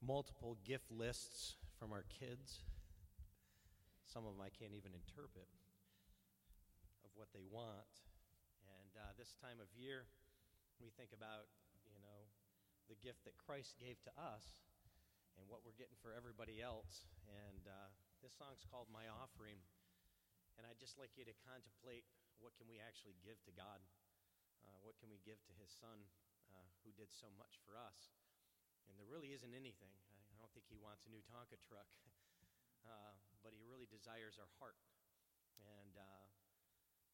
multiple gift lists from our kids. Some of them I can't even interpret of what they want. And uh, this time of year, we think about, you know, the gift that Christ gave to us and what we're getting for everybody else. And uh, this song's called My Offering. And I'd just like you to contemplate what can we actually give to God? Uh, what can we give to His Son uh, who did so much for us? And there really isn't anything. I don't think He wants a new Tonka truck, uh, but He really desires our heart. And uh,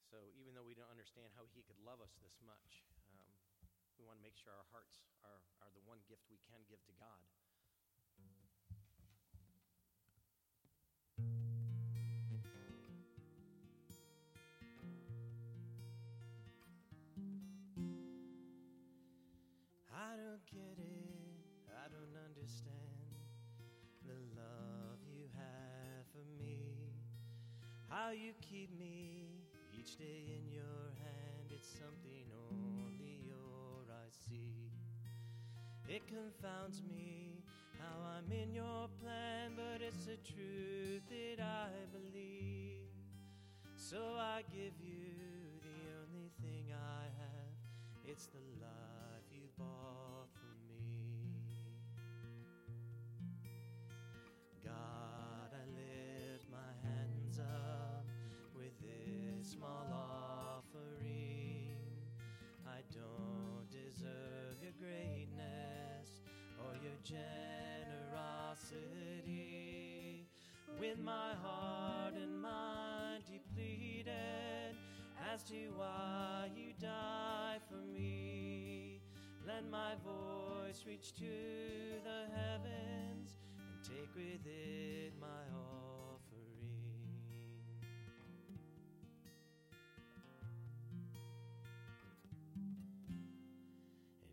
so, even though we don't understand how He could love us this much, um, we want to make sure our hearts are, are the one gift we can give to God. I don't get it, I don't understand the love you have for me. How you keep me each day in your hand, it's something only your eyes see. It confounds me how I'm in your plan, but it's the truth that I believe. So I give you the only thing I have, it's the life my heart and mind depleted as to why you died for me, let my voice reach to the heavens and take with it my offering.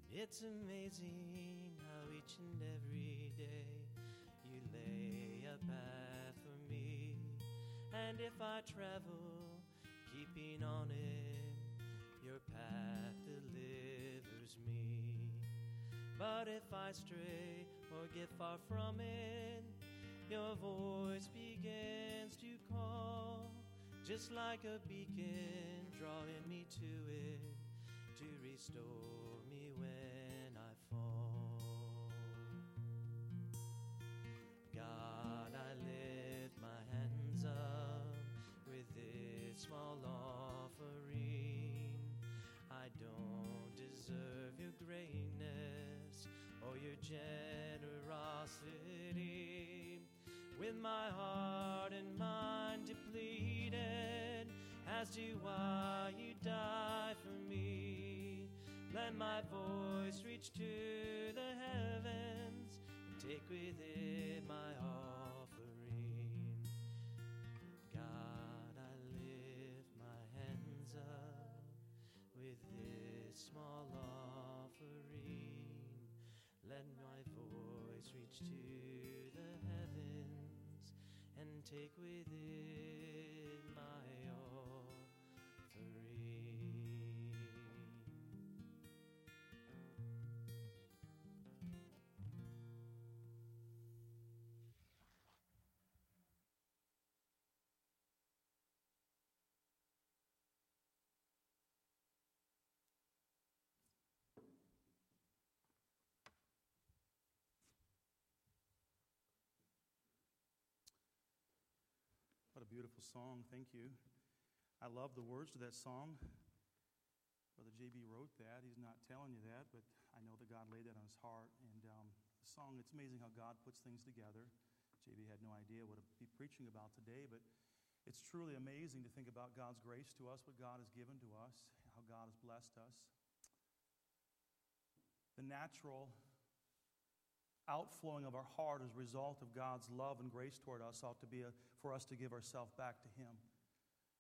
And it's amazing how each and every day you lay a path. And if I travel, keeping on it, your path delivers me. But if I stray or get far from it, your voice begins to call, just like a beacon drawing me to it to restore me when I fall. God, I lift generosity. With my heart and mind depleted, as to why you die for me. Let my voice reach to the heavens and take with it my offering. Take with it beautiful song. Thank you. I love the words to that song. Brother JB wrote that. He's not telling you that, but I know that God laid that on his heart. And um, the song, it's amazing how God puts things together. JB had no idea what to be preaching about today, but it's truly amazing to think about God's grace to us, what God has given to us, how God has blessed us. The natural outflowing of our heart as a result of God's love and grace toward us ought to be a, for us to give ourselves back to Him.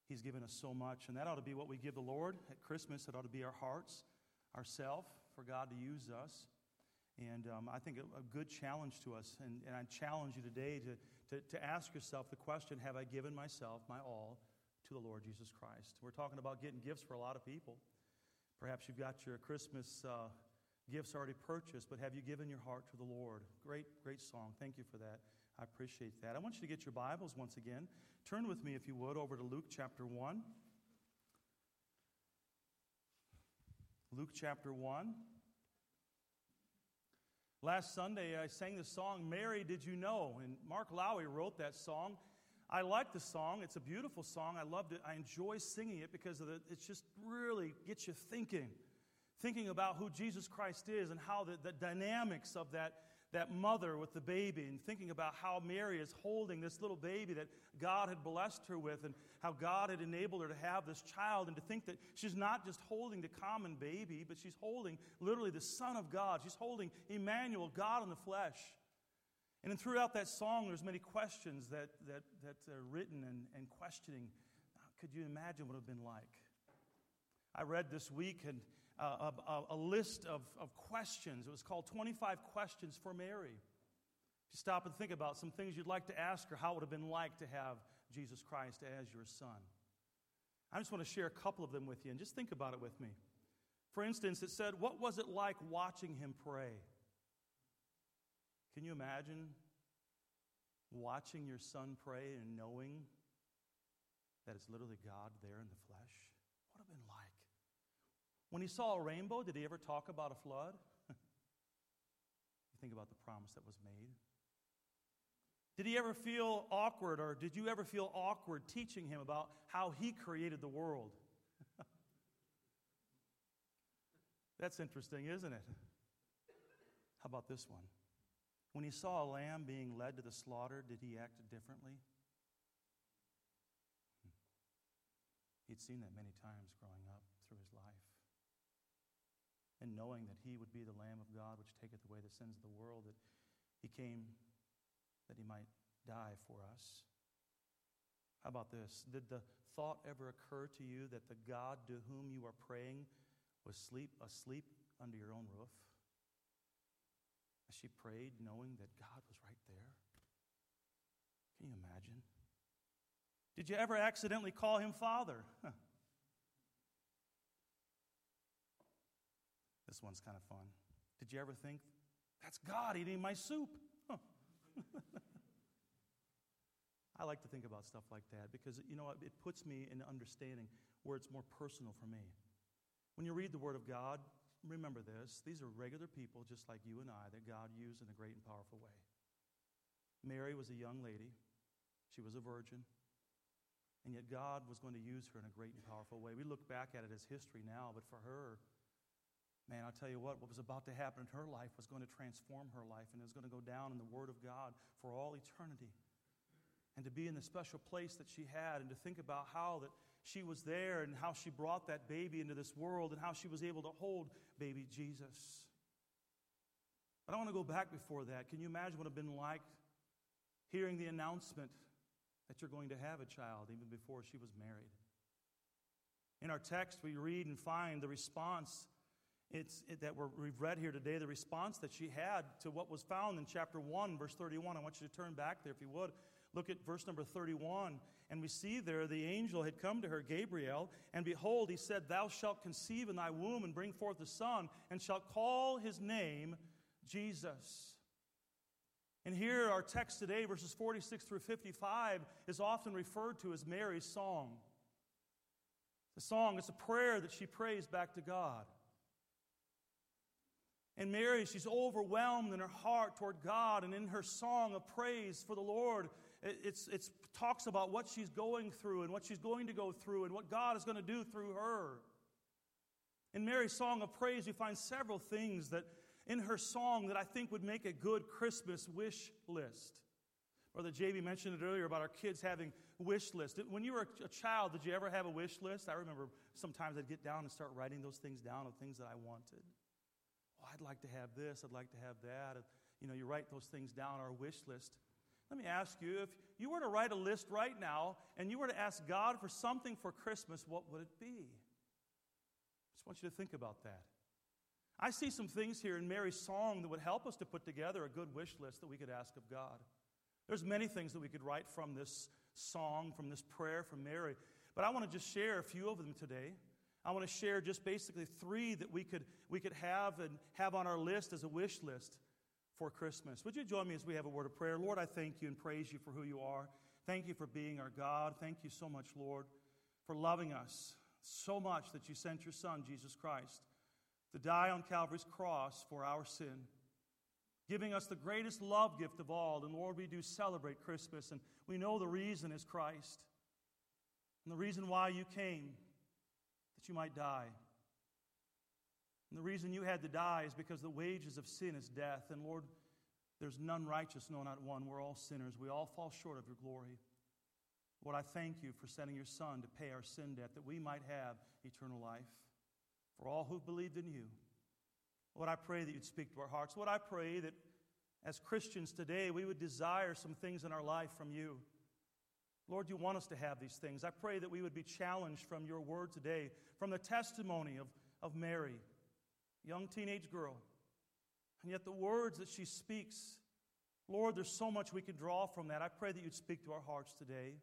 He's given us so much, and that ought to be what we give the Lord at Christmas. It ought to be our hearts, ourself, for God to use us. And um, I think a, a, good challenge to us, and, and I challenge you today to, to, to ask yourself the question Have I given myself, my all, to the Lord Jesus Christ? We're talking about getting gifts for a lot of people. Perhaps you've got your Christmas. Uh, Gifts already purchased, but have you given your heart to the Lord? Great, great song. Thank you for that. I appreciate that. I want you to get your Bibles once again. Turn with me, if you would, over to Luke chapter 1. Luke chapter 1. Last Sunday, I sang the song, Mary, Did You Know? And Mark Lowry wrote that song. I like the song. It's a beautiful song. I loved it. I enjoy singing it because of the, it just really gets you thinking. Thinking about who Jesus Christ is and how the, the dynamics of that that mother with the baby and thinking about how Mary is holding this little baby that God had blessed her with and how God had enabled her to have this child and to think that she's not just holding the common baby, but she's holding literally the Son of God. She's holding Emmanuel, God in the flesh. And then throughout that song, there's many questions that, that, that are written and, and questioning. Could you imagine what it would have been like? I read this week and a, a, list of, of questions. It was called 25 Questions for Mary. To stop and think about some things you'd like to ask her, how it would have been like to have Jesus Christ as your son. I just want to share a couple of them with you and just think about it with me. For instance, it said, What was it like watching him pray? Can you imagine watching your son pray and knowing that it's literally God there in the flesh? What would have been like? When he saw a rainbow, did he ever talk about a flood? you think about the promise that was made. Did he ever feel awkward, or did you ever feel awkward teaching him about how he created the world? That's interesting, isn't it? How about this one? When he saw a lamb being led to the slaughter, did he act differently? Hmm. He'd seen that many times growing up and knowing that he would be the Lamb of God which taketh away the sins of the world, that he came that he might die for us. How about this? Did the thought ever occur to you that the God to whom you are praying was sleep, asleep under your own roof? As she prayed, knowing that God was right there? Can you imagine? Did you ever accidentally call him Father? This one's kind of fun. Did you ever think, that's God eating my soup? Huh. I like to think about stuff like that because, you know, it puts me in understanding where it's more personal for me. When you read the Word of God, remember this these are regular people just like you and I that God used in a great and powerful way. Mary was a young lady, she was a virgin, and yet God was going to use her in a great and powerful way. We look back at it as history now, but for her, Man, I'll tell you what, what was about to happen in her life was going to transform her life and it was going to go down in the Word of God for all eternity. And to be in the special place that she had and to think about how that she was there and how she brought that baby into this world and how she was able to hold baby Jesus. But I want to go back before that. Can you imagine what it would have been like hearing the announcement that you're going to have a child even before she was married? In our text, we read and find the response it's, it, that we've read here today, the response that she had to what was found in chapter 1, verse 31. I want you to turn back there if you would. Look at verse number 31. And we see there the angel had come to her, Gabriel, and behold, he said, Thou shalt conceive in thy womb and bring forth a son, and shalt call his name Jesus. And here, our text today, verses 46 through 55, is often referred to as Mary's song. The song is a prayer that she prays back to God. And Mary, she's overwhelmed in her heart toward God and in her song of praise for the Lord. It's, it's talks about what she's going through and what she's going to go through and what God is going to do through her. In Mary's song of praise, we find several things that in her song that I think would make a good Christmas wish list. Brother JB mentioned it earlier about our kids having wish lists. When you were a child, did you ever have a wish list? I remember sometimes I'd get down and start writing those things down of things that I wanted. Oh, I'd like to have this, I'd like to have that. You know, you write those things down, our wish list. Let me ask you if you were to write a list right now and you were to ask God for something for Christmas, what would it be? I just want you to think about that. I see some things here in Mary's song that would help us to put together a good wish list that we could ask of God. There's many things that we could write from this song, from this prayer from Mary, but I want to just share a few of them today. I want to share just basically three that we could, we could have and have on our list as a wish list for Christmas. Would you join me as we have a word of prayer? Lord, I thank you and praise you for who you are. Thank you for being our God. Thank you so much, Lord, for loving us so much that you sent your Son, Jesus Christ, to die on Calvary's cross for our sin, giving us the greatest love gift of all. And Lord, we do celebrate Christmas, and we know the reason is Christ. And the reason why you came, that you might die. And the reason you had to die is because the wages of sin is death. And Lord, there's none righteous, no, not one. We're all sinners. We all fall short of your glory. Lord, I thank you for sending your Son to pay our sin debt that we might have eternal life for all who've believed in you. Lord, I pray that you'd speak to our hearts. Lord, I pray that as Christians today, we would desire some things in our life from you. Lord, you want us to have these things. I pray that we would be challenged from your word today, from the testimony of, of Mary, young teenage girl. And yet, the words that she speaks, Lord, there's so much we can draw from that. I pray that you'd speak to our hearts today.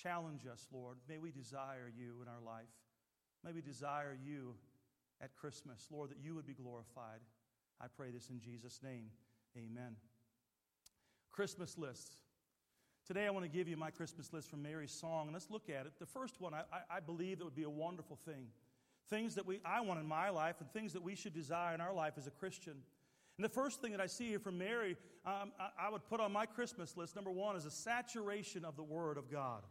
Challenge us, Lord. May we desire you in our life. May we desire you at Christmas, Lord, that you would be glorified. I pray this in Jesus' name. Amen. Christmas lists. Today, I want to give you my Christmas list from Mary's song, and let's look at it. The first one, I, I believe that would be a wonderful thing. Things that we, I want in my life, and things that we should desire in our life as a Christian. And the first thing that I see here from Mary, um, I, I would put on my Christmas list, number one, is a saturation of the Word of God.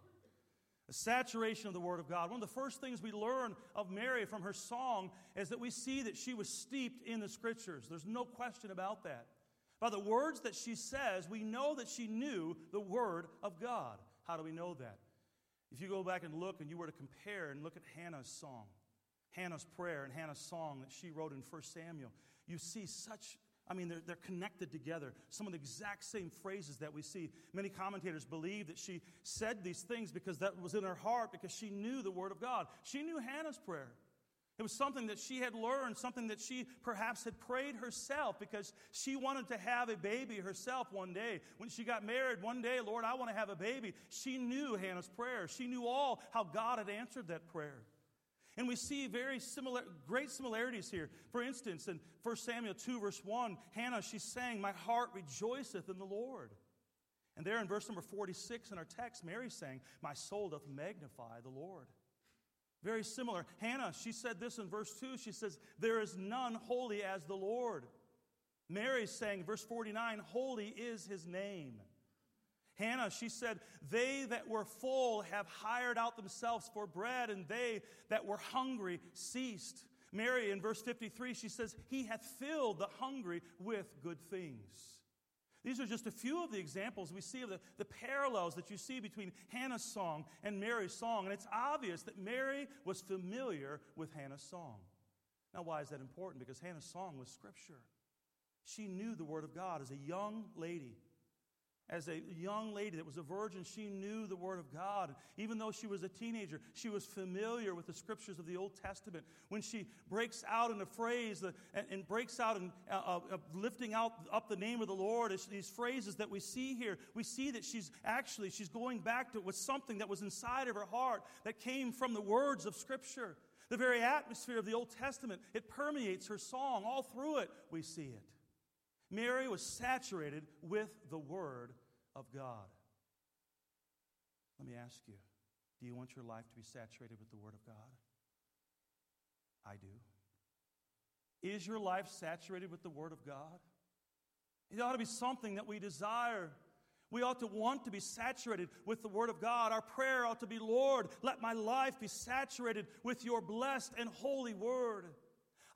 A saturation of the Word of God. One of the first things we learn of Mary from her song is that we see that she was steeped in the Scriptures. There's no question about that. By the words that she says, we know that she knew the Word of God. How do we know that? If you go back and look and you were to compare and look at Hannah's song, Hannah's prayer and Hannah's song that she wrote in 1 Samuel, you see such, I mean, they're, they're connected together. Some of the exact same phrases that we see. Many commentators believe that she said these things because that was in her heart, because she knew the Word of God. She knew Hannah's prayer. It was something that she had learned, something that she perhaps had prayed herself because she wanted to have a baby herself one day. When she got married, one day, Lord, I want to have a baby. She knew Hannah's prayer. She knew all how God had answered that prayer. And we see very similar, great similarities here. For instance, in 1 Samuel 2, verse 1, Hannah, she's saying, My heart rejoiceth in the Lord. And there in verse number 46 in our text, Mary's saying, My soul doth magnify the Lord. Very similar. Hannah, she said this in verse 2. She says, There is none holy as the Lord. Mary's saying, verse 49, Holy is his name. Hannah, she said, They that were full have hired out themselves for bread, and they that were hungry ceased. Mary, in verse 53, she says, He hath filled the hungry with good things. These are just a few of the examples we see of the, the parallels that you see between Hannah's song and Mary's song. And it's obvious that Mary was familiar with Hannah's song. Now, why is that important? Because Hannah's song was scripture. She knew the Word of God as a young lady. As a young lady that was a virgin, she knew the Word of God. Even though she was a teenager, she was familiar with the scriptures of the Old Testament. When she breaks out in a phrase and, and breaks out in uh, uh, uh, lifting out up the name of the Lord, these phrases that we see here, we see that she's actually she's going back to with something that was inside of her heart that came from the words of Scripture. The very atmosphere of the Old Testament, it permeates her song. All through it, we see it. Mary was saturated with the Word of God. Let me ask you do you want your life to be saturated with the Word of God? I do. Is your life saturated with the Word of God? It ought to be something that we desire. We ought to want to be saturated with the Word of God. Our prayer ought to be, Lord, let my life be saturated with your blessed and holy Word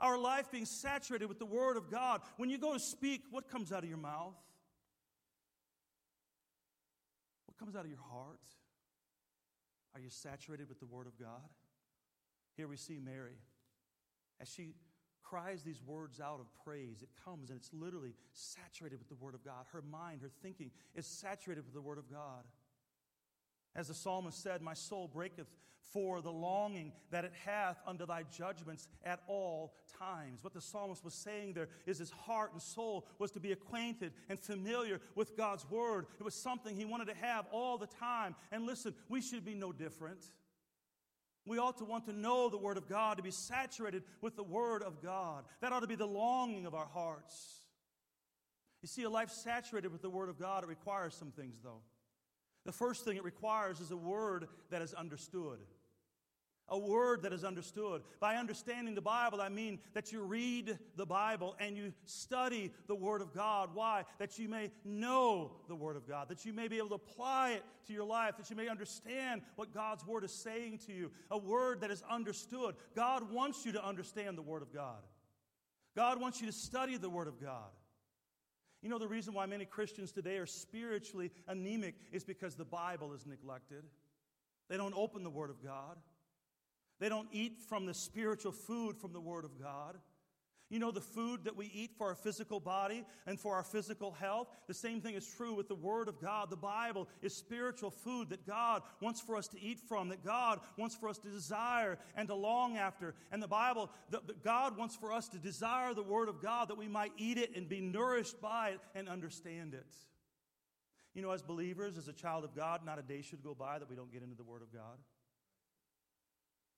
our life being saturated with the Word of God. When you go to speak, what comes out of your mouth? What comes out of your heart? Are you saturated with the Word of God? Here we see Mary. As she cries these words out of praise, it comes and it's literally saturated with the Word of God. Her mind, her thinking is saturated with the Word of God. As the psalmist said, My soul breaketh for the longing that it hath unto thy judgments at all times. What the psalmist was saying there is his heart and soul was to be acquainted and familiar with God's word. It was something he wanted to have all the time. And listen, we should be no different. We ought to want to know the Word of God, to be saturated with the Word of God. That ought to be the longing of our hearts. You see, a life saturated with the Word of God, it requires some things, though. The first thing it requires is a Word that is understood. A word that is understood. By understanding the Bible, I mean that you read the Bible and you study the Word of God. Why? That you may know the Word of God, that you may be able to apply it to your life, that you may understand what God's Word is saying to you. A word that is understood. God wants you to understand the Word of God. God wants you to study the Word of God. You know, the reason why many Christians today are spiritually anemic is because the Bible is neglected. They don't open the Word of God. They don't eat from the spiritual food from the Word of God. You know, the food that we eat for our physical body and for our physical health, the same thing is true with the Word of God. The Bible is spiritual food that God wants for us to eat from, that God wants for us to desire and to long after. And the Bible, that God wants for us to desire the Word of God that we might eat it and be nourished by it and understand it. You know, as believers, as a child of God, not a day should go by that we don't get into the Word of God.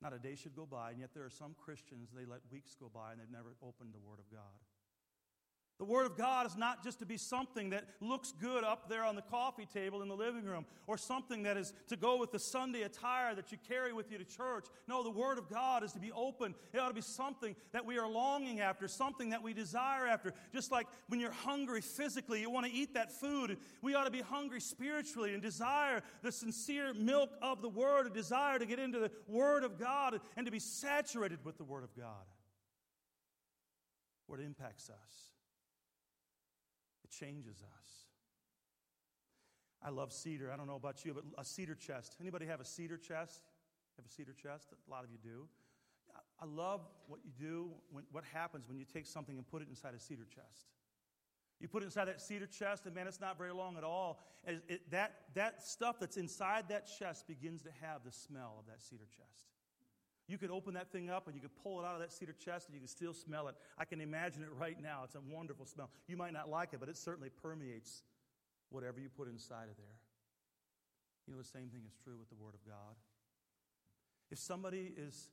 Not a day should go by, and yet there are some Christians, they let weeks go by and they've never opened the Word of God. The Word of God is not just to be something that looks good up there on the coffee table in the living room or something that is to go with the Sunday attire that you carry with you to church. No, the Word of God is to be open. It ought to be something that we are longing after, something that we desire after. Just like when you're hungry physically, you want to eat that food. We ought to be hungry spiritually and desire the sincere milk of the Word, a desire to get into the Word of God and to be saturated with the Word of God. Where it impacts us changes us. I love cedar. I don't know about you, but a cedar chest. Anybody have a cedar chest? Have a cedar chest? A lot of you do. I love what you do, when, what happens when you take something and put it inside a cedar chest. You put it inside that cedar chest, and man, it's not very long at all. It, it, that, that stuff that's inside that chest begins to have the smell of that cedar chest. You could open that thing up and you could pull it out of that cedar chest and you can still smell it. I can imagine it right now. It's a wonderful smell. You might not like it, but it certainly permeates whatever you put inside of there. You know, the same thing is true with the Word of God. If somebody is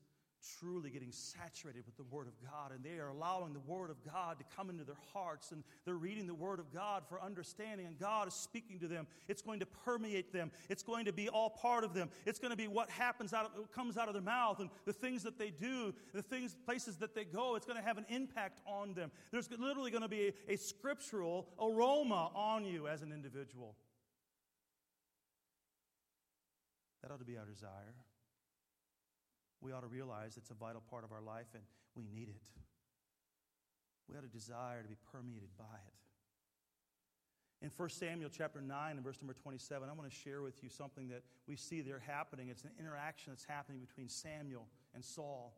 truly getting saturated with the Word of God and they are allowing the Word of God to come into their hearts and they're reading the Word of God for understanding and God is speaking to them. It's going to permeate them. It's going to be all part of them. It's going to be what happens out of, what comes out of their mouth and the things that they do, the things, places that they go. It's going to have an impact on them. There's literally going to be a, a scriptural aroma on you as an individual. That ought to be our desire we ought to realize it's a vital part of our life and we need it. We ought to desire to be permeated by it. In 1 Samuel chapter 9 and verse number 27, I want to share with you something that we see there happening. It's an interaction that's happening between Samuel and Saul.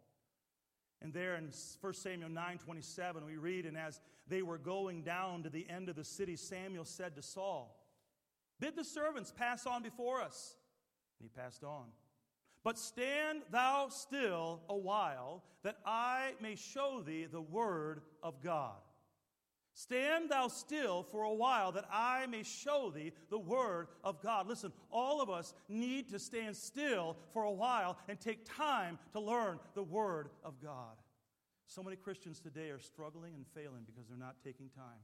And there in 1 Samuel 9 27, we read, And as they were going down to the end of the city, Samuel said to Saul, Bid the servants pass on before us. And he passed on. But stand thou still a while, that I may show thee the word of God. Stand thou still for a while, that I may show thee the word of God. Listen, all of us need to stand still for a while and take time to learn the word of God. So many Christians today are struggling and failing because they're not taking time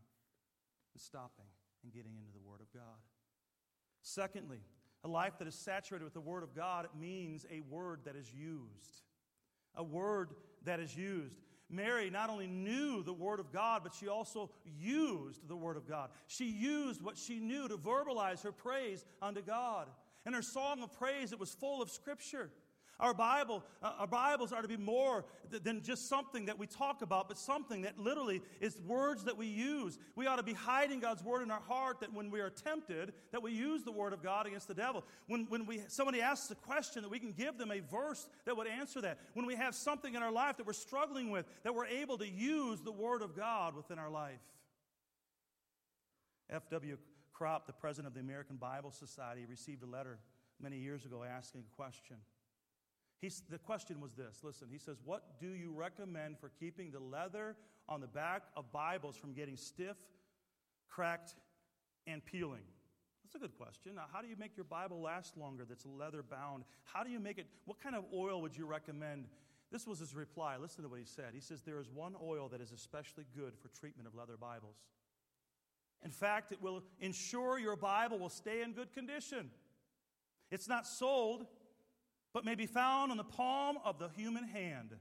and stopping and getting into the word of God. Secondly, a life that is saturated with the Word of God means a word that is used. A word that is used. Mary not only knew the Word of God, but she also used the Word of God. She used what she knew to verbalize her praise unto God. And her song of praise, it was full of Scripture. Our Bible, uh, our Bibles are to be more th- than just something that we talk about, but something that literally is words that we use. We ought to be hiding God's word in our heart that when we are tempted, that we use the word of God against the devil. When, when we, somebody asks a question, that we can give them a verse that would answer that. When we have something in our life that we're struggling with, that we're able to use the word of God within our life. F.W. Kropp, the president of the American Bible Society, received a letter many years ago asking a question. He's, the question was this listen, he says, What do you recommend for keeping the leather on the back of Bibles from getting stiff, cracked, and peeling? That's a good question. Now, how do you make your Bible last longer that's leather bound? How do you make it? What kind of oil would you recommend? This was his reply. Listen to what he said. He says, There is one oil that is especially good for treatment of leather Bibles. In fact, it will ensure your Bible will stay in good condition. It's not sold, but may be found on the palm of the human hand.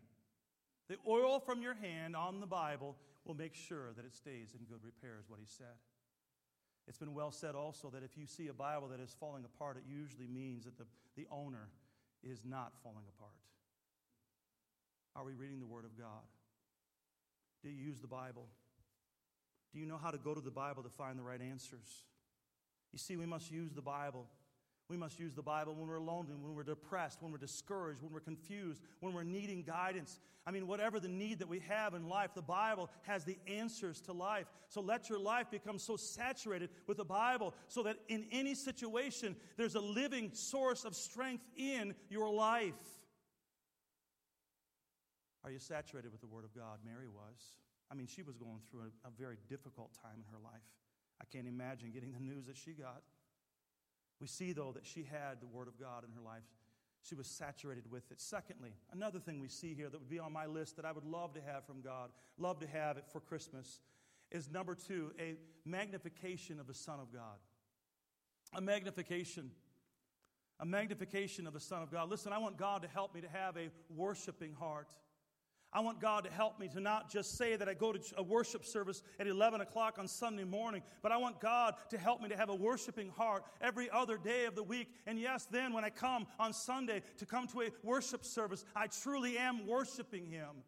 The oil from your hand on the Bible will make sure that it stays in good repair, is what he said. It's been well said also that if you see a Bible that is falling apart, it usually means that the, the owner is not falling apart. Are we reading the Word of God? Do you use the Bible? Do you know how to go to the Bible to find the right answers? You see, we must use the Bible we must use the Bible when we're alone, when we're depressed, when we're discouraged, when we're confused, when we're needing guidance. I mean, whatever the need that we have in life, the Bible has the answers to life. So let your life become so saturated with the Bible so that in any situation, there's a living source of strength in your life. Are you saturated with the Word of God? Mary was. I mean, she was going through a, a very difficult time in her life. I can't imagine getting the news that she got. We see, though, that she had the Word of God in her life. She was saturated with it. Secondly, another thing we see here that would be on my list that I would love to have from God, love to have it for Christmas, is number two, a magnification of the Son of God. A magnification. A magnification of the Son of God. Listen, I want God to help me to have a worshiping heart. I want God to help me to not just say that I go to a worship service at 11 o'clock on Sunday morning, but I want God to help me to have a worshiping heart every other day of the week. And yes, then when I come on Sunday to come to a worship service, I truly am worshiping Him.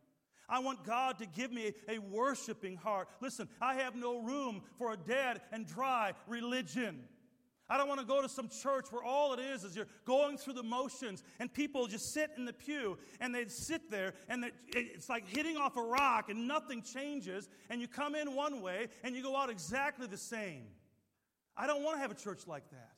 I want God to give me a worshiping heart. Listen, I have no room for a dead and dry religion. I don't want to go to some church where all it is is you're going through the motions and people just sit in the pew and they sit there and it's like hitting off a rock and nothing changes and you come in one way and you go out exactly the same. I don't want to have a church like that.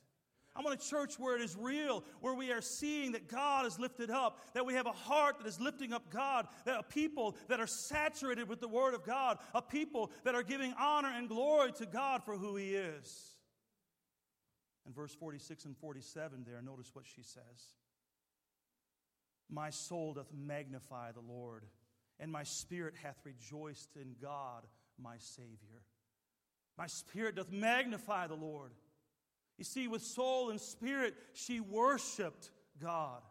I want a church where it is real, where we are seeing that God is lifted up, that we have a heart that is lifting up God, that a people that are saturated with the Word of God, a people that are giving honor and glory to God for who He is. And verse 46 and 47 there, notice what she says. My soul doth magnify the Lord, and my spirit hath rejoiced in God my Savior. My spirit doth magnify the Lord. You see, with soul and spirit, she worshiped God.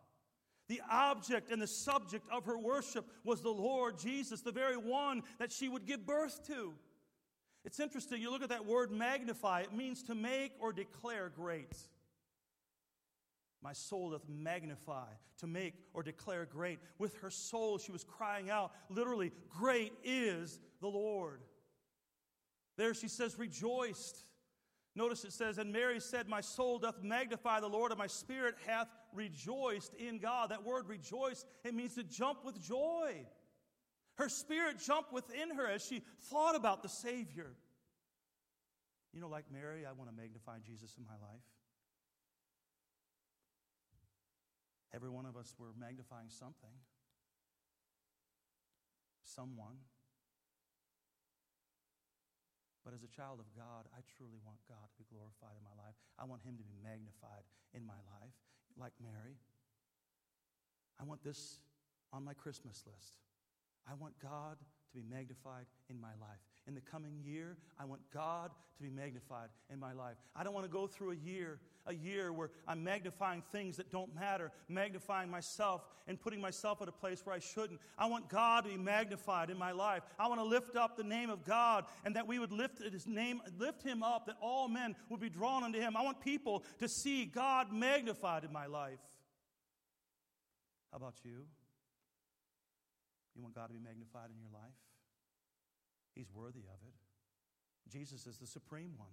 The object and the subject of her worship was the Lord Jesus, the very one that she would give birth to. It's interesting, you look at that word magnify, it means to make or declare great. My soul doth magnify, to make or declare great. With her soul, she was crying out, literally, Great is the Lord. There she says, Rejoiced. Notice it says, And Mary said, My soul doth magnify the Lord, and my spirit hath rejoiced in God. That word rejoice, it means to jump with joy. Her spirit jumped within her as she thought about the Savior. You know, like Mary, I want to magnify Jesus in my life. Every one of us, we're magnifying something, someone. But as a child of God, I truly want God to be glorified in my life. I want Him to be magnified in my life, like Mary. I want this on my Christmas list. I want God to be magnified in my life. In the coming year, I want God to be magnified in my life. I don't want to go through a year, a year where I'm magnifying things that don't matter, magnifying myself and putting myself at a place where I shouldn't. I want God to be magnified in my life. I want to lift up the name of God and that we would lift his name, lift him up, that all men would be drawn unto him. I want people to see God magnified in my life. How about you? You want God to be magnified in your life? He's worthy of it. Jesus is the supreme one.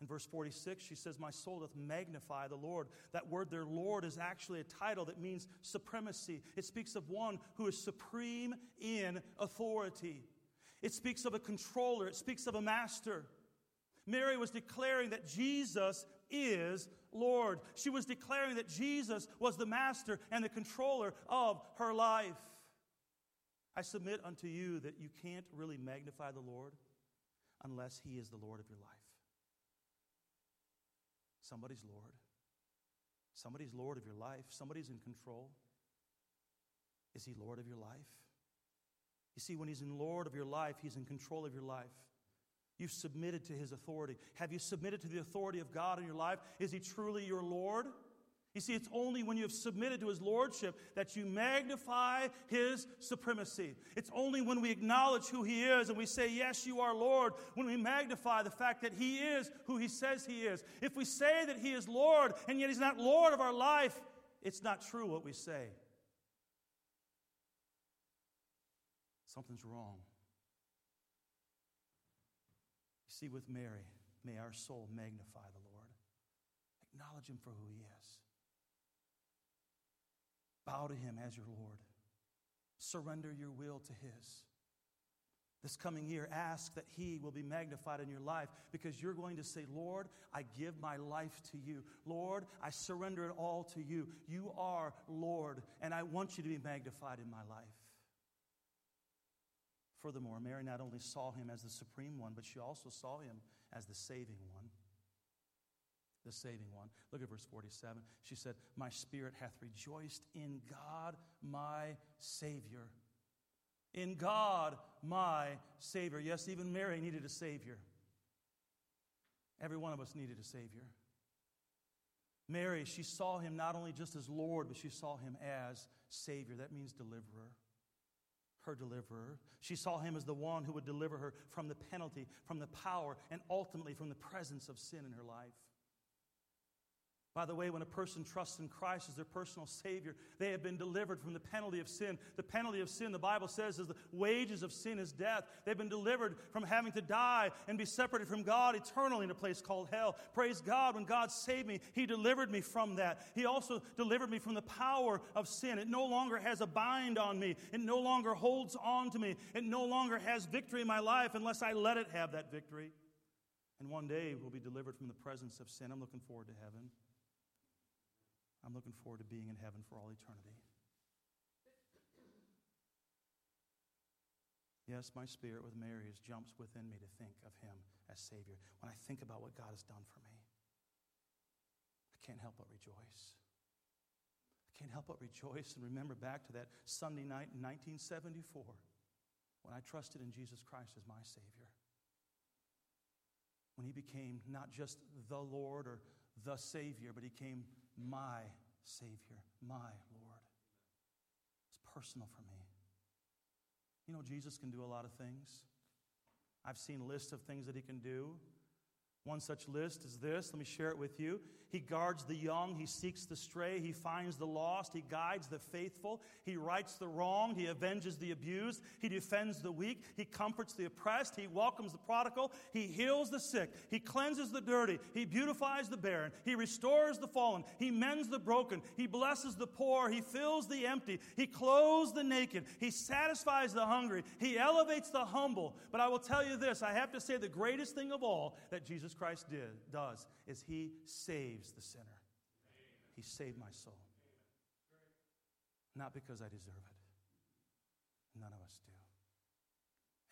In verse 46, she says, My soul doth magnify the Lord. That word there, Lord, is actually a title that means supremacy. It speaks of one who is supreme in authority. It speaks of a controller, it speaks of a master. Mary was declaring that Jesus is Lord. She was declaring that Jesus was the master and the controller of her life. I submit unto you that you can't really magnify the Lord unless He is the Lord of your life. Somebody's Lord. Somebody's Lord of your life. Somebody's in control. Is He Lord of your life? You see, when He's in Lord of your life, He's in control of your life. You've submitted to His authority. Have you submitted to the authority of God in your life? Is He truly your Lord? You see, it's only when you have submitted to his lordship that you magnify his supremacy. It's only when we acknowledge who he is and we say, Yes, you are Lord, when we magnify the fact that he is who he says he is. If we say that he is Lord and yet he's not Lord of our life, it's not true what we say. Something's wrong. You see, with Mary, may our soul magnify the Lord, acknowledge him for who he is. Bow to Him as your Lord. Surrender your will to His. This coming year, ask that He will be magnified in your life because you're going to say, Lord, I give my life to you. Lord, I surrender it all to you. You are Lord, and I want you to be magnified in my life. Furthermore, Mary not only saw him as the supreme one, but she also saw him as the saving one the saving one. Look at verse 47. She said, My spirit hath rejoiced in God my Savior. In God my Savior. Yes, even Mary needed a Savior. Every one of us needed a Savior. Mary, she saw him not only just as Lord, but she saw him as Savior. That means deliverer. Her deliverer. She saw him as the one who would deliver her from the penalty, from the power, and ultimately from the presence of sin in her life. By the way, when a person trusts in Christ as their personal Savior, they have been delivered from the penalty of sin. The penalty of sin, the Bible says, is the wages of sin is death. They've been delivered from having to die and be separated from God eternally in a place called hell. Praise God, when God saved me, He delivered me from that. He also delivered me from the power of sin. It no longer has a bind on me, it no longer holds on to me, it no longer has victory in my life unless I let it have that victory. And one day we'll be delivered from the presence of sin. I'm looking forward to heaven. I'm looking forward to being in heaven for all eternity. Yes, my spirit with Mary's jumps within me to think of him as Savior. When I think about what God has done for me, I can't help but rejoice. I can't help but rejoice and remember back to that Sunday night in 1974 when I trusted in Jesus Christ as my Savior. When he became not just the Lord or the Savior, but he came my Savior, my Lord. It's personal for me. You know, Jesus can do a lot of things. I've seen lists of things that he can do. One such list is this. Let me share it with you. He guards the young. He seeks the stray. He finds the lost. He guides the faithful. He rights the wrong. He avenges the abused. He defends the weak. He comforts the oppressed. He welcomes the prodigal. He heals the sick. He cleanses the dirty. He beautifies the barren. He restores the fallen. He mends the broken. He blesses the poor. He fills the empty. He clothes the naked. He satisfies the hungry. He elevates the humble. But I will tell you this I have to say the greatest thing of all that Jesus Christ did, does is he saves the sinner. He saved my soul. Not because I deserve it. None of us do.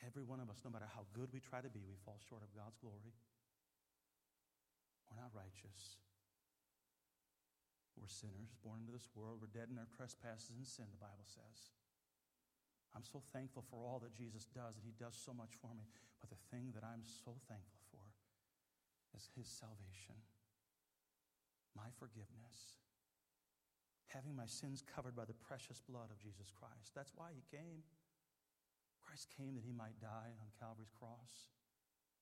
Every one of us, no matter how good we try to be, we fall short of God's glory. We're not righteous. We're sinners born into this world. We're dead in our trespasses and sin, the Bible says. I'm so thankful for all that Jesus does, and He does so much for me. But the thing that I'm so thankful for is His salvation my forgiveness, having my sins covered by the precious blood of Jesus Christ. That's why he came. Christ came that he might die on Calvary's cross,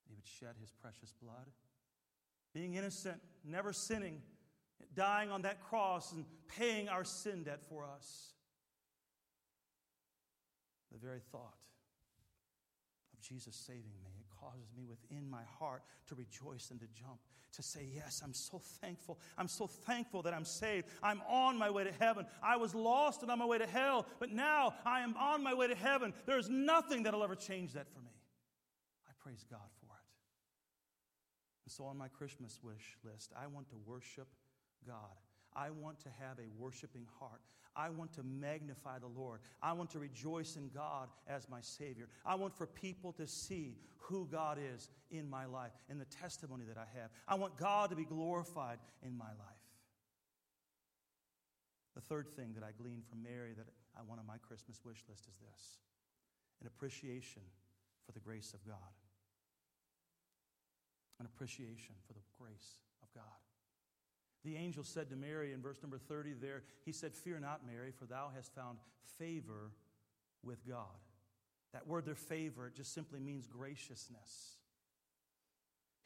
he would shed his precious blood. Being innocent, never sinning, dying on that cross and paying our sin debt for us. The very thought of Jesus saving me causes me within my heart to rejoice and to jump, to say, Yes, I'm so thankful. I'm so thankful that I'm saved. I'm on my way to heaven. I was lost and on my way to hell, but now I am on my way to heaven. There is nothing that'll ever change that for me. I praise God for it. And so on my Christmas wish list, I want to worship God. I want to have a worshiping heart. I want to magnify the Lord. I want to rejoice in God as my Savior. I want for people to see who God is in my life and the testimony that I have. I want God to be glorified in my life. The third thing that I gleaned from Mary that I want on my Christmas wish list is this an appreciation for the grace of God. An appreciation for the grace of God. The angel said to Mary in verse number 30 there, he said, Fear not, Mary, for thou hast found favor with God. That word there favor, it just simply means graciousness.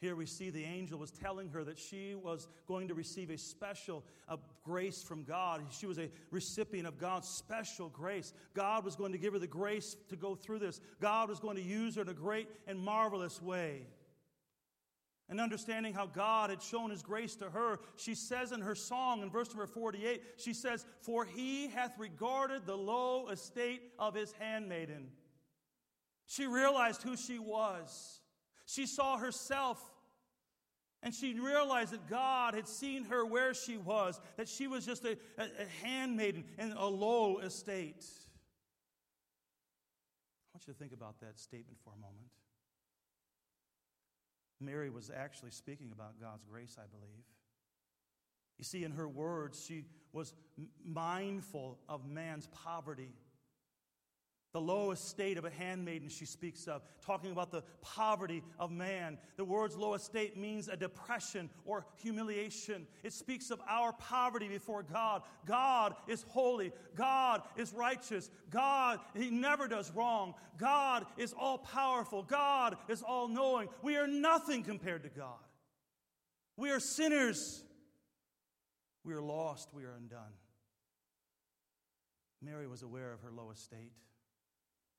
Here we see the angel was telling her that she was going to receive a special a grace from God. She was a recipient of God's special grace. God was going to give her the grace to go through this. God was going to use her in a great and marvelous way. And understanding how God had shown his grace to her, she says in her song in verse number 48, she says, For he hath regarded the low estate of his handmaiden. She realized who she was. She saw herself and she realized that God had seen her where she was, that she was just a, a, a handmaiden in a low estate. I want you to think about that statement for a moment. Mary was actually speaking about God's grace, I believe. You see, in her words, she was mindful of man's poverty the lowest state of a handmaiden she speaks of, talking about the poverty of man. The word's lowest state means a depression or humiliation. It speaks of our poverty before God. God is holy. God is righteous. God, He never does wrong. God is all powerful. God is all knowing. We are nothing compared to God. We are sinners. We are lost. We are undone. Mary was aware of her low state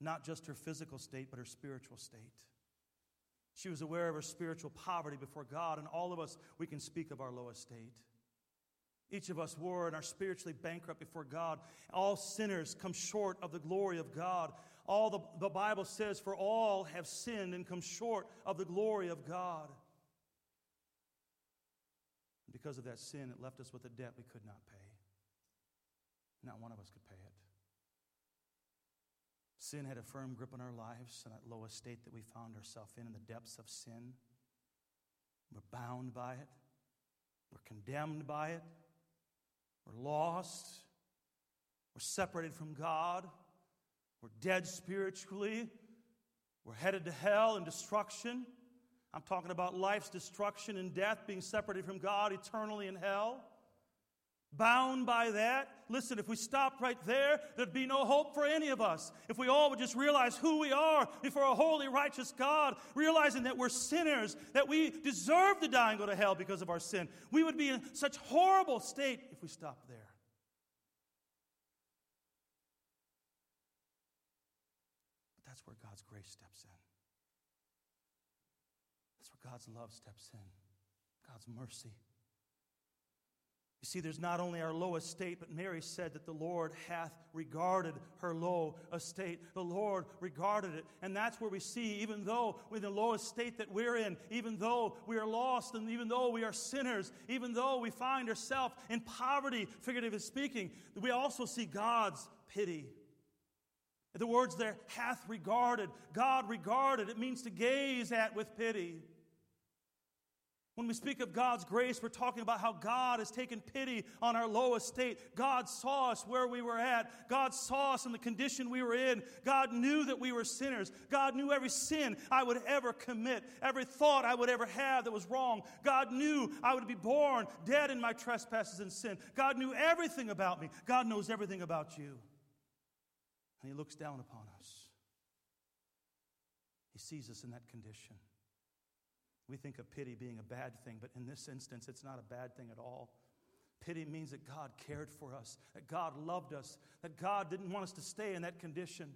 not just her physical state, but her spiritual state. She was aware of her spiritual poverty before God, and all of us, we can speak of our lowest state. Each of us were and are spiritually bankrupt before God. All sinners come short of the glory of God. All the, the Bible says, for all have sinned and come short of the glory of God. Because of that sin, it left us with a debt we could not pay. Not one of us could pay it. Sin had a firm grip on our lives, and that lowest state that we found ourselves in, in the depths of sin. We're bound by it, we're condemned by it, we're lost, we're separated from God, we're dead spiritually, we're headed to hell and destruction. I'm talking about life's destruction and death, being separated from God eternally in hell bound by that. Listen, if we stopped right there, there'd be no hope for any of us. If we all would just realize who we are before a holy, righteous God, realizing that we're sinners, that we deserve to die and go to hell because of our sin, we would be in such horrible state if we stopped there. But that's where God's grace steps in. That's where God's love steps in, God's mercy. You see, there's not only our low estate, but Mary said that the Lord hath regarded her low estate. The Lord regarded it. And that's where we see, even though we're in the low estate that we're in, even though we are lost, and even though we are sinners, even though we find ourselves in poverty, figuratively speaking, we also see God's pity. The words there, hath regarded, God regarded, it means to gaze at with pity. When we speak of God's grace, we're talking about how God has taken pity on our low estate. God saw us where we were at. God saw us in the condition we were in. God knew that we were sinners. God knew every sin I would ever commit, every thought I would ever have that was wrong. God knew I would be born dead in my trespasses and sin. God knew everything about me. God knows everything about you. And He looks down upon us, He sees us in that condition. We think of pity being a bad thing, but in this instance, it's not a bad thing at all. Pity means that God cared for us, that God loved us, that God didn't want us to stay in that condition.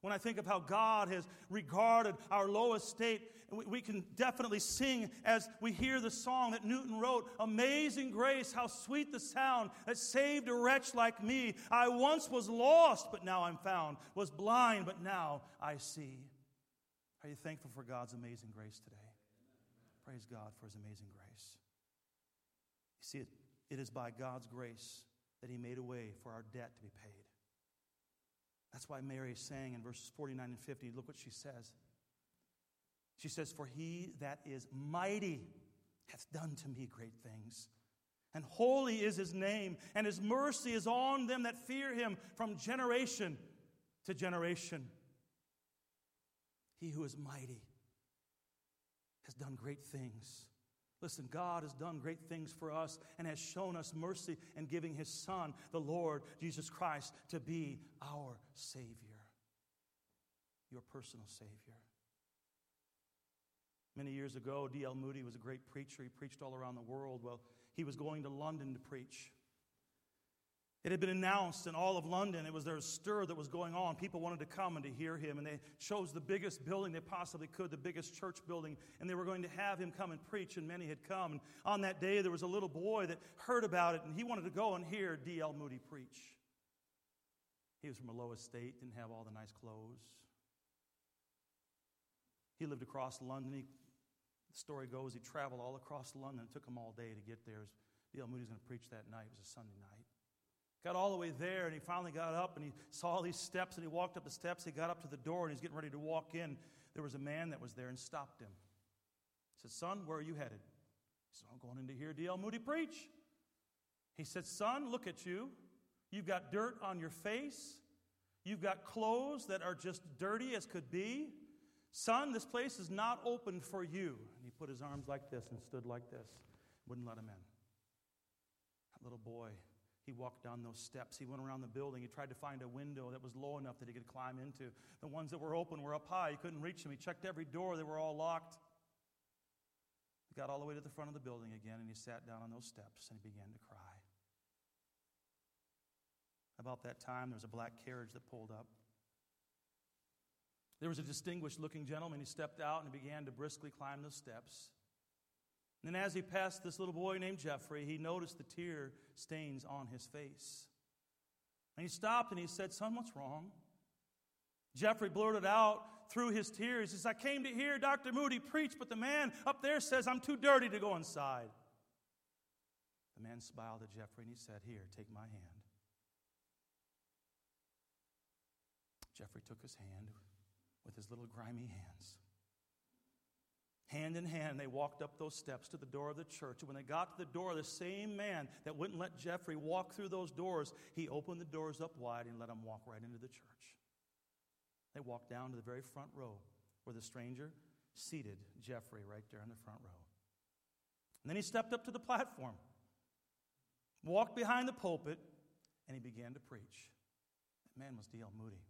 When I think of how God has regarded our lowest state, we can definitely sing as we hear the song that Newton wrote Amazing grace, how sweet the sound that saved a wretch like me. I once was lost, but now I'm found, was blind, but now I see. Are you thankful for God's amazing grace today? Praise God for his amazing grace. You see, it, it is by God's grace that he made a way for our debt to be paid. That's why Mary is saying in verses 49 and 50, look what she says. She says, For he that is mighty hath done to me great things. And holy is his name, and his mercy is on them that fear him from generation to generation. He who is mighty has done great things. Listen, God has done great things for us and has shown us mercy in giving His Son, the Lord Jesus Christ, to be our Savior, your personal Savior. Many years ago, D.L. Moody was a great preacher. He preached all around the world. Well, he was going to London to preach. It had been announced in all of London. It was there a stir that was going on. People wanted to come and to hear him, and they chose the biggest building they possibly could, the biggest church building, and they were going to have him come and preach, and many had come. And on that day, there was a little boy that heard about it, and he wanted to go and hear D.L. Moody preach. He was from a low estate, didn't have all the nice clothes. He lived across London. He, the story goes he traveled all across London. It took him all day to get there. D.L. Moody was going to preach that night. It was a Sunday night. Got all the way there, and he finally got up and he saw these steps, and he walked up the steps. He got up to the door, and he's getting ready to walk in. There was a man that was there and stopped him. He said, Son, where are you headed? He said, I'm going in to hear D.L. Moody preach. He said, Son, look at you. You've got dirt on your face. You've got clothes that are just dirty as could be. Son, this place is not open for you. And he put his arms like this and stood like this, wouldn't let him in. That little boy he walked down those steps. He went around the building. He tried to find a window that was low enough that he could climb into. The ones that were open were up high. He couldn't reach them. He checked every door, they were all locked. He got all the way to the front of the building again and he sat down on those steps and he began to cry. About that time, there was a black carriage that pulled up. There was a distinguished looking gentleman. He stepped out and began to briskly climb the steps. And then, as he passed this little boy named Jeffrey, he noticed the tear stains on his face. And he stopped and he said, Son, what's wrong? Jeffrey blurted out through his tears, He says, I came to hear Dr. Moody preach, but the man up there says I'm too dirty to go inside. The man smiled at Jeffrey and he said, Here, take my hand. Jeffrey took his hand with his little grimy hands Hand in hand, they walked up those steps to the door of the church. And when they got to the door, the same man that wouldn't let Jeffrey walk through those doors, he opened the doors up wide and let him walk right into the church. They walked down to the very front row where the stranger seated Jeffrey right there in the front row. And then he stepped up to the platform, walked behind the pulpit, and he began to preach. That man was D.L. Moody.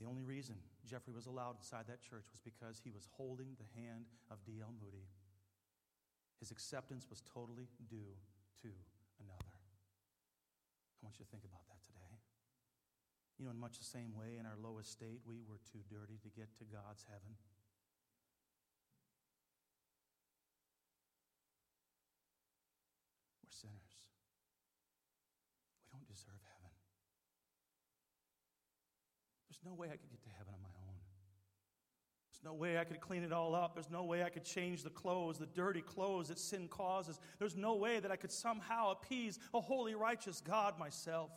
The only reason Jeffrey was allowed inside that church was because he was holding the hand of D.L. Moody. His acceptance was totally due to another. I want you to think about that today. You know, in much the same way, in our lowest state, we were too dirty to get to God's heaven. We're sinners. We don't deserve heaven. There's no way I could get to heaven. No way I could clean it all up. There's no way I could change the clothes, the dirty clothes that sin causes. There's no way that I could somehow appease a holy, righteous God myself.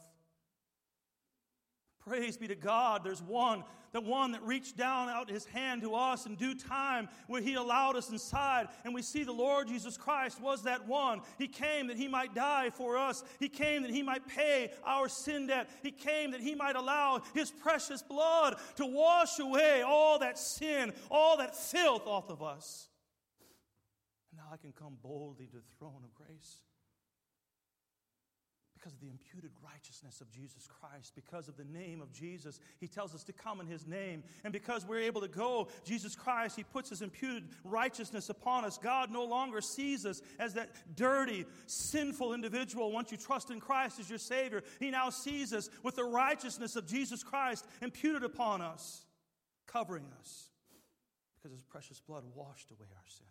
Praise be to God. There's one, the one that reached down out his hand to us in due time where he allowed us inside. And we see the Lord Jesus Christ was that one. He came that he might die for us. He came that he might pay our sin debt. He came that he might allow his precious blood to wash away all that sin, all that filth off of us. And now I can come boldly to the throne of grace because of the imputed righteousness of Jesus Christ, because of the name of Jesus. He tells us to come in His name. And because we're able to go, Jesus Christ, He puts His imputed righteousness upon us. God no longer sees us as that dirty, sinful individual. Once you trust in Christ as your Savior, He now sees us with the righteousness of Jesus Christ imputed upon us, covering us, because His precious blood washed away our sins.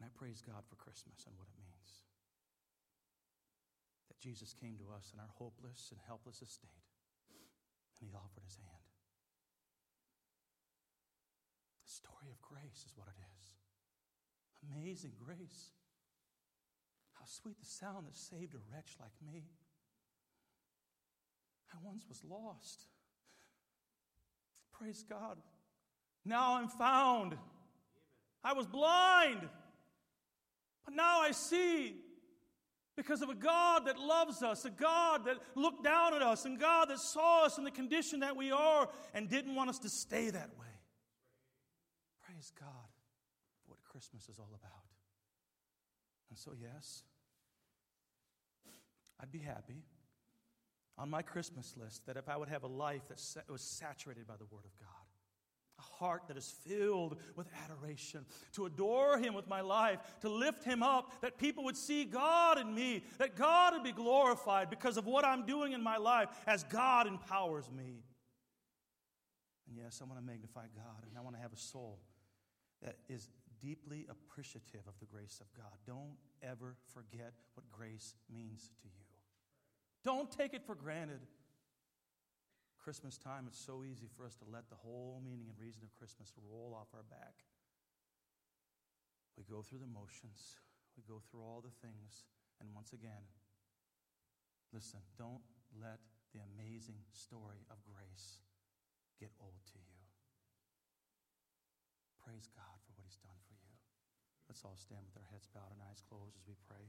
I praise God for Christmas and what it means. That Jesus came to us in our hopeless and helpless estate, and He offered His hand. The story of grace is what it is. Amazing grace. How sweet the sound that saved a wretch like me. I once was lost. Praise God. Now I'm found. I was blind, but now I see because of a God that loves us, a God that looked down at us, and God that saw us in the condition that we are and didn't want us to stay that way. Praise God for what Christmas is all about. And so, yes, I'd be happy on my Christmas list that if I would have a life that was saturated by the Word of God, a heart that is filled with adoration, to adore Him with my life, to lift Him up, that people would see God in me, that God would be glorified because of what I'm doing in my life as God empowers me. And yes, I want to magnify God, and I want to have a soul that is deeply appreciative of the grace of God. Don't ever forget what grace means to you. Don't take it for granted. Christmas time, it's so easy for us to let the whole meaning and reason of Christmas roll off our back. We go through the motions, we go through all the things, and once again, listen, don't let the amazing story of grace get old to you. Praise God for what He's done for you. Let's all stand with our heads bowed and eyes closed as we pray.